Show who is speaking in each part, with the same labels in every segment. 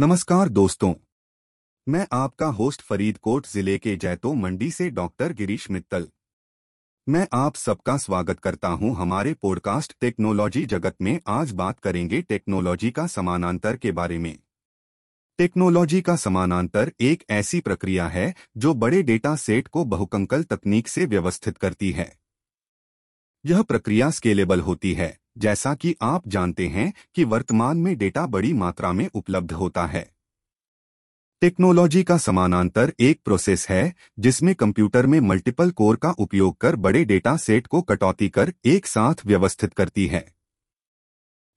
Speaker 1: नमस्कार दोस्तों। मैं आपका होस्ट फरीदकोट ज़िले के जैतो मंडी से डॉक्टर गिरीश मित्तल। मैं आप सबका स्वागत करता हूँ हमारे पॉडकास्ट टेक्नोलॉजी जगत में। आज बात करेंगे टेक्नोलॉजी का समानांतर के बारे में। टेक्नोलॉजी का समानांतर एक ऐसी प्रक्रिया है जो बड़े डेटा सेट को बहुकंकल तकनीक से व्यवस्थित करती है। यह प्रक्रिया स्केलेबल होती है। जैसा कि आप जानते हैं कि वर्तमान में डेटा बड़ी मात्रा में उपलब्ध होता है। टेक्नोलॉजी का समानांतर एक प्रोसेस है, जिसमें कंप्यूटर में मल्टीपल कोर का उपयोग कर बड़े डेटा सेट को कटौती कर एक साथ व्यवस्थित करती है।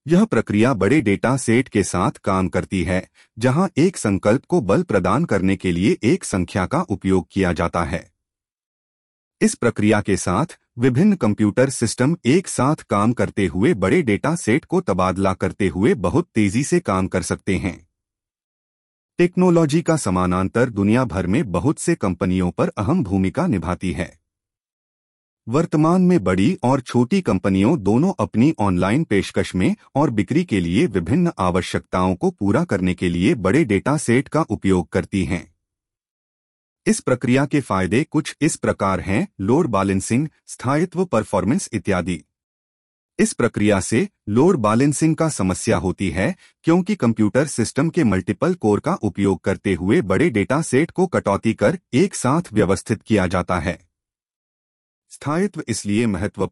Speaker 1: यह प्रक्रिया बड़े डेटा सेट के साथ काम करती है, जहाँ एक संकल्प को बल प्रदान करने के लिए एक संख्या का उपयोग किया जाता है। इस प्रक्रिया के साथ विभिन्न कंप्यूटर सिस्टम एक साथ काम करते हुए बड़े डेटा सेट को तबादला करते हुए बहुत तेज़ी से काम कर सकते हैं। टेक्नोलॉजी का समानांतर दुनिया भर में बहुत से कंपनियों पर अहम भूमिका निभाती है। वर्तमान में बड़ी और छोटी कंपनियों दोनों अपनी ऑनलाइन पेशकश में और बिक्री के लिए विभिन्न आवश्यकताओं को पूरा करने के लिए बड़े डेटा सेट का उपयोग करती हैं। इस प्रक्रिया के फ़ायदे कुछ इस प्रकार हैं लोड बैलेंसिंग स्थायित्व, परफॉर्मेंस इत्यादि। इस प्रक्रिया से लोड बैलेंसिंग का समस्या होती है, क्योंकि कंप्यूटर सिस्टम के मल्टीपल कोर का उपयोग करते हुए बड़े डेटा सेट को कटौती कर एक साथ व्यवस्थित किया जाता है। स्थायित्व इसलिए महत्वपूर्ण